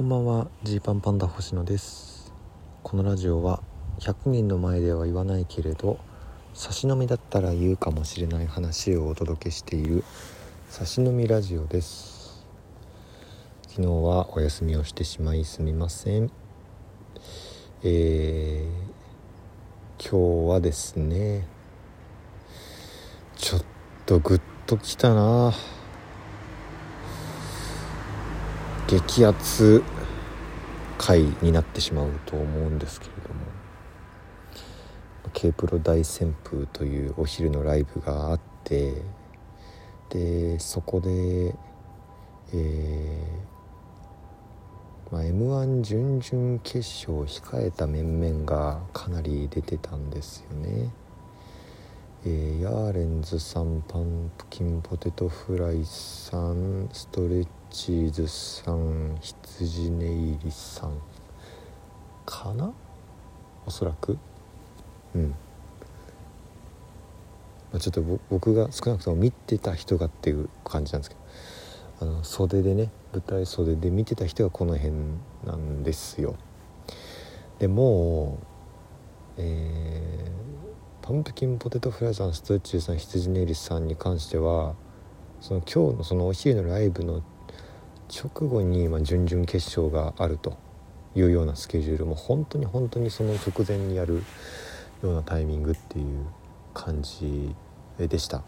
こんばんは。ジーパンパンダ星野です。このラジオは100人の前では言わないけれど差し飲みだったら言うかもしれない話をお届けしている差し飲みラジオです。昨日はお休みをしてしまいすみません。えー、今日はですねちょっとグッときたな。激アツ回になってしまうと思うんですけれども K プロ大旋風というお昼のライブがあってでそこでえー、まあ、m 1準々決勝を控えた面々がかなり出てたんですよね。えー、ヤーレンズさんパンプキンポテトフライさんストレッチチーズさん羊ネイリさんかな？おそらく？うん、まあ、ちょっと僕が少なくとも見てた人がっていう感じなんですけど。あの袖でね舞台袖で見てた人がこの辺なんですよ。でもうえー、パンプキンポテトフライさんストレッチーさん羊ネイリさんに関してはその今日のそのお昼のライブの直後にま準々決勝があるというようなスケジュールも本当に本当にその直前にやるようなタイミングっていう感じでした。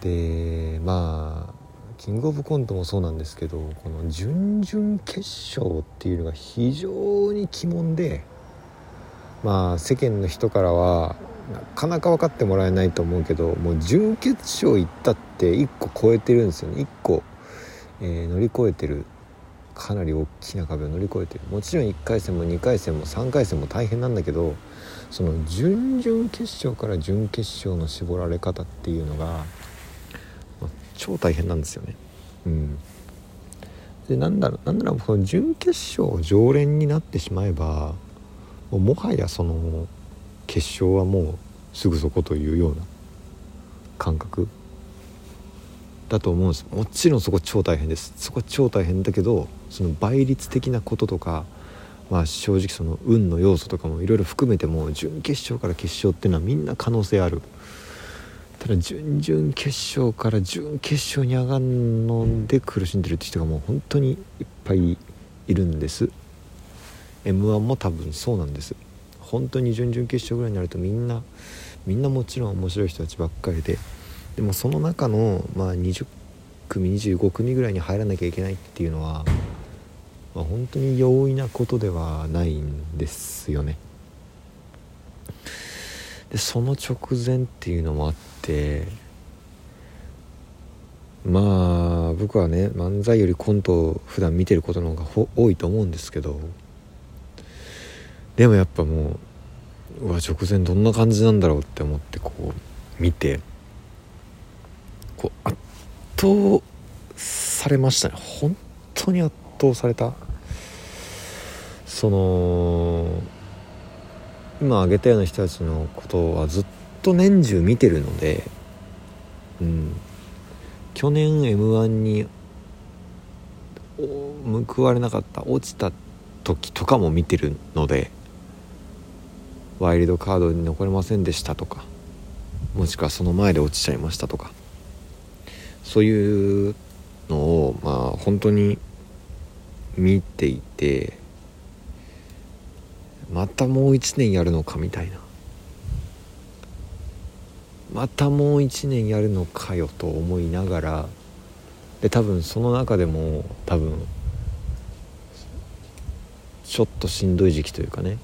でまあキングオブコントもそうなんですけどこの準々決勝っていうのが非常に鬼門でまあ世間の人からはなかなか分かってもらえないと思うけどもう準決勝行ったって1個超えてるんですよね。1個えー、乗り越えてる。かなり大きな壁を乗り越えてる。もちろん1回戦も2回戦も3回戦も大変なんだけどその準々決勝から準決勝の絞られ方っていうのが、まあ、超大変なんですよね。うん、でなんだろうなんならこの準決勝常連になってしまえばももはやその決勝はもうすぐそこというような感覚。だと思うんです。もちろんそこ超大変です。そこ超大変だけどその倍率的なこととかまあ正直その運の要素とかもいろいろ含めても準決勝から決勝っていうのはみんな可能性ある。ただ準々決勝から準決勝に上がるので苦しんでるって人がもう本当にいっぱいいるんです。m 1も多分そうなんです。本当に準々決勝ぐらいになるとみんなみんなもちろん面白い人たちばっかりででもその中の、まあ、20組25組ぐらいに入らなきゃいけないっていうのは、まあ、本当に容易なことではないんですよね。でその直前っていうのもあってまあ僕はね漫才よりコントを普段見てることの方が多いと思うんですけどでもやっぱもううわ直前どんな感じなんだろうって思ってこう見てこう圧倒されましたね。本当に圧倒された。その今挙げたような人たちのことはずっと年中見てるのでうん。去年 m 1に報われなかった落ちた時とかも見てるのでワイルドカードに残れませんでしたとかもしくはその前で落ちちゃいましたとかそういうのをまあ本当に見ていてまたもう一年やるのかみたいな。またもう一年やるのかよと思いながらで多分その中でも多分ちょっとしんどい時期というかね。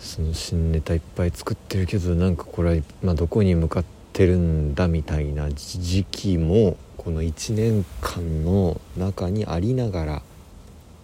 その新ネタいっぱい作ってるけどなんかこれは、まあ、どこに向かっててるんだみたいな時期もこの1年間の中にありながら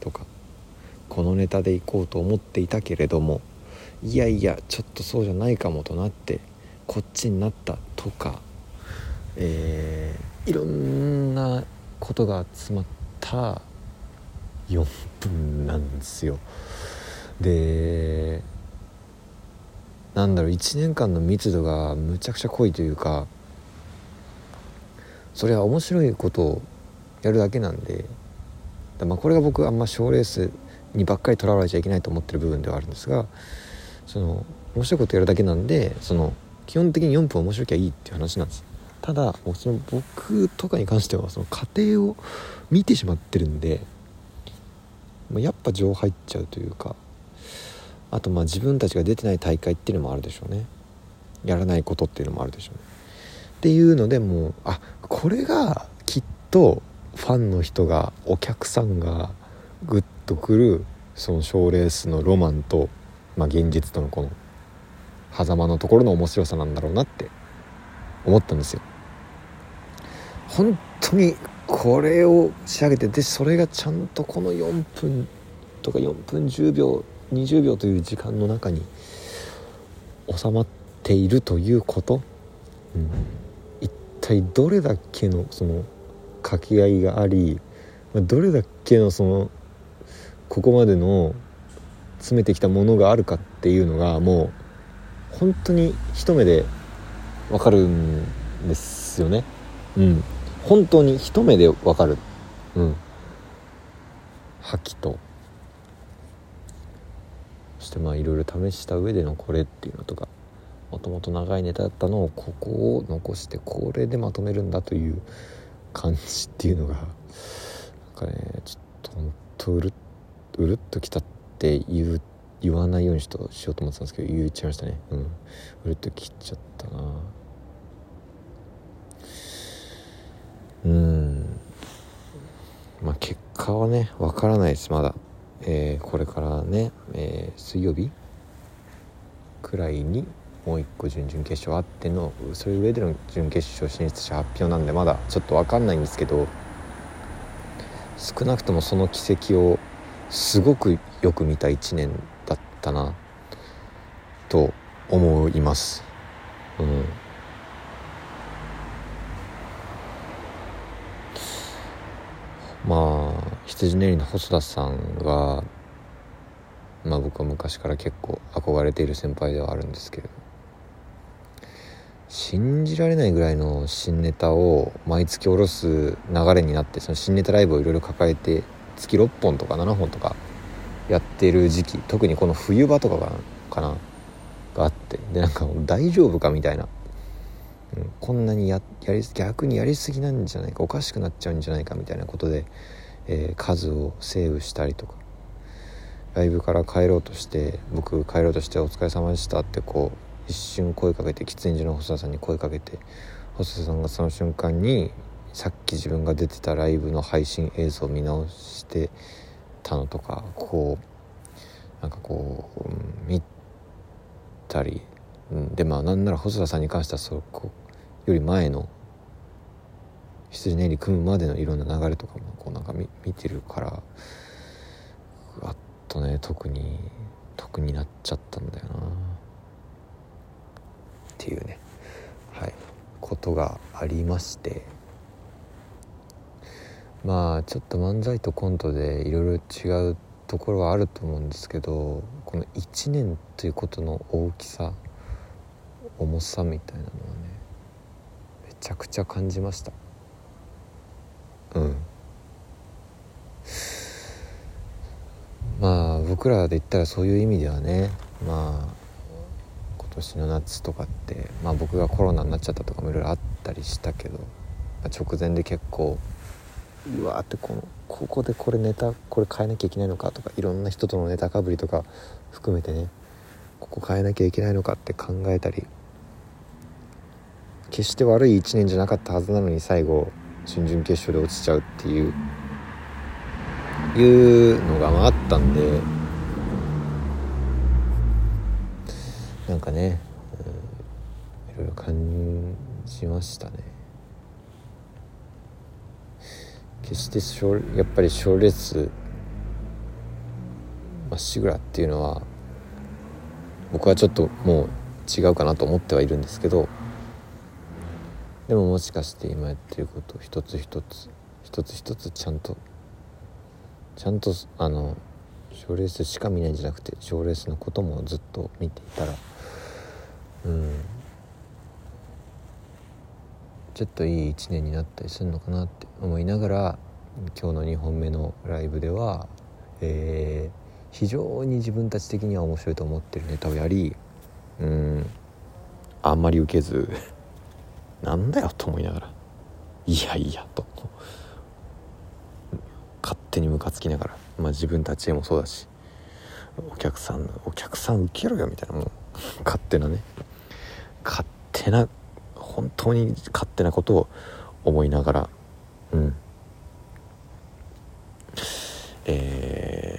とかこのネタでいこうと思っていたけれどもいやいやちょっとそうじゃないかもとなってこっちになったとか、えー、いろんなことが詰まった4分なんですよ。でなんだろう1年間の密度がむちゃくちゃ濃いというかそれは面白いことをやるだけなんでまあこれが僕あんま賞レースにばっかりとらわれちゃいけないと思ってる部分ではあるんですがその面白いことやるだけなんでその基本的に4分面白きゃいいっていう話なんです。ただその僕とかに関してはその過程を見てしまってるんでやっぱ情入っちゃうというかあとまあ自分たちが出てない大会っていうのもあるでしょうね。やらないことっていうのもあるでしょうね。っていうのでもうあこれがきっとファンの人がお客さんがグッとくるその賞レースのロマンと、まあ、現実とのこの狭間のところの面白さなんだろうなって思ったんですよ。本当にこれを仕上げてでそれがちゃんとこの4分とか4分10秒20秒という時間の中に収まっているということ、うん、一体どれだけのその掛け合いがありどれだけのそのここまでの詰めてきたものがあるかっていうのがもう本当に一目でわかるんですよね。うん。本当に一目でわかる。うん。覇気と。していろいろ試した上でのこれっていうのとかもともと長いネタだったのをここを残してこれでまとめるんだという感じっていうのがなんかねちょっとほんとうるっうるっときたって言う言わないようにしとしようと思ってたんですけど言っちゃいましたね。うん。うるっと切っちゃったな。うん。まあ結果はねわからないですまだ。えー、これからね、えー、水曜日くらいにもう一個準々決勝あってのそれ上での準決勝進出者発表なんでまだちょっと分かんないんですけど少なくともその奇跡をすごくよく見た1年だったなと思います。うん、まあ羊ねりの細田さんがまあ僕は昔から結構憧れている先輩ではあるんですけれど信じられないぐらいの新ネタを毎月下ろす流れになってその新ネタライブをいろいろ抱えて月6本とか7本とかやってる時期特にこの冬場とかがかながあってでなんか大丈夫かみたいな、うん、こんなにややり逆にやりすぎなんじゃないかおかしくなっちゃうんじゃないかみたいなことで、えー、数をセーブしたりとか。ライブから帰ろうとして僕帰ろうとして「お疲れ様でした」ってこう一瞬声かけて喫煙所の細田さんに声かけて細田さんがその瞬間にさっき自分が出てたライブの配信映像を見直してたのとかこうなんかこう、うん、見たり、うん、でまあなんなら細田さんに関してはそこより前の羊ネイリ組むまでのいろんな流れとかもこうなんか見見てるからあっとね特に得になっちゃったんだよな。っていうね。はい。ことがありまして。まあちょっと漫才とコントでいろいろ違うところはあると思うんですけどこの1年ということの大きさ重さみたいなのはねめちゃくちゃ感じました。うん。まあ僕らで言ったらそういう意味ではねまあ今年の夏とかって、まあ、僕がコロナになっちゃったとかもいろいろあったりしたけど、まあ、直前で結構うわーってこのここでこれネタこれ変えなきゃいけないのかとかいろんな人とのネタかぶりとか含めてねここ変えなきゃいけないのかって考えたり決して悪い1年じゃなかったはずなのに最後準々決勝で落ちちゃうっていういうのがあったんで。なんかね、うん、いろいろ感じましたね決してやっぱり賞レースまっしぐらっていうのは僕はちょっともう違うかなと思ってはいるんですけどでももしかして今やってること一つ一つ一つ一つちゃんとちゃんとあの賞レースしか見ないんじゃなくて賞レースのこともずっと見ていたらうん。ちょっといい一年になったりするのかなって思いながら今日の2本目のライブでは、えー、非常に自分たち的には面白いと思ってるネタをやりうん。あんまり受けず。なんだよと思いながら。いやいやと。勝手にムカつきながら。まあ自分たちへもそうだし。お客さんお客さん受けろよみたいな。もう勝手なね。勝手な本当に勝手なことを思いながら。うん。え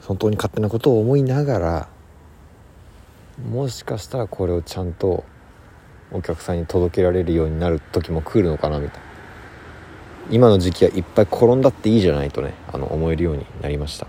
ー、本当に勝手なことを思いながら。もしかしたらこれをちゃんとお客さんに届けられるようになる時も来るのかなみたいな。今の時期はいっぱい転んだっていいじゃないとねあの思えるようになりました。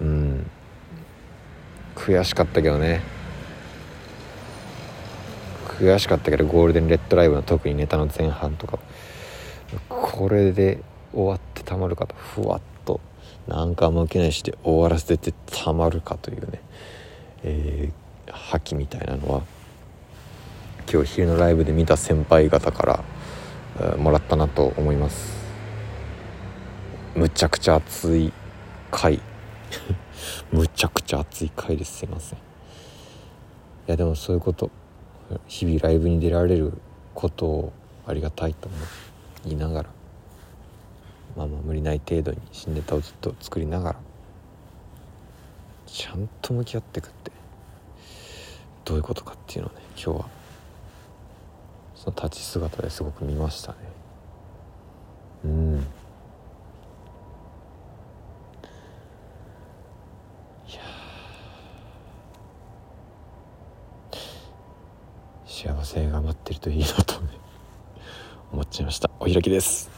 うん。悔しかったけどね。悔しかったけどゴールデンレッドライブの特にネタの前半とか。これで終わってたまるかと。ふわっと。なんかも受けないして終わらせてたまるかというね、えー、覇気みたいなのは。今日昼のライブで見た先輩方から、もらったなと思います。むちゃくちゃ熱い回。むちゃくちゃ熱い回ですすいません。いやでもそういうこと日々ライブに出られることをありがたいと思いながらまあまあ無理ない程度に新ネタをずっと作りながらちゃんと向き合っていくってどういうことかっていうのをね今日はその立ち姿ですごく見ましたね。うん。いや幸せが待ってるといいなとね。思っちゃいました。お開きです。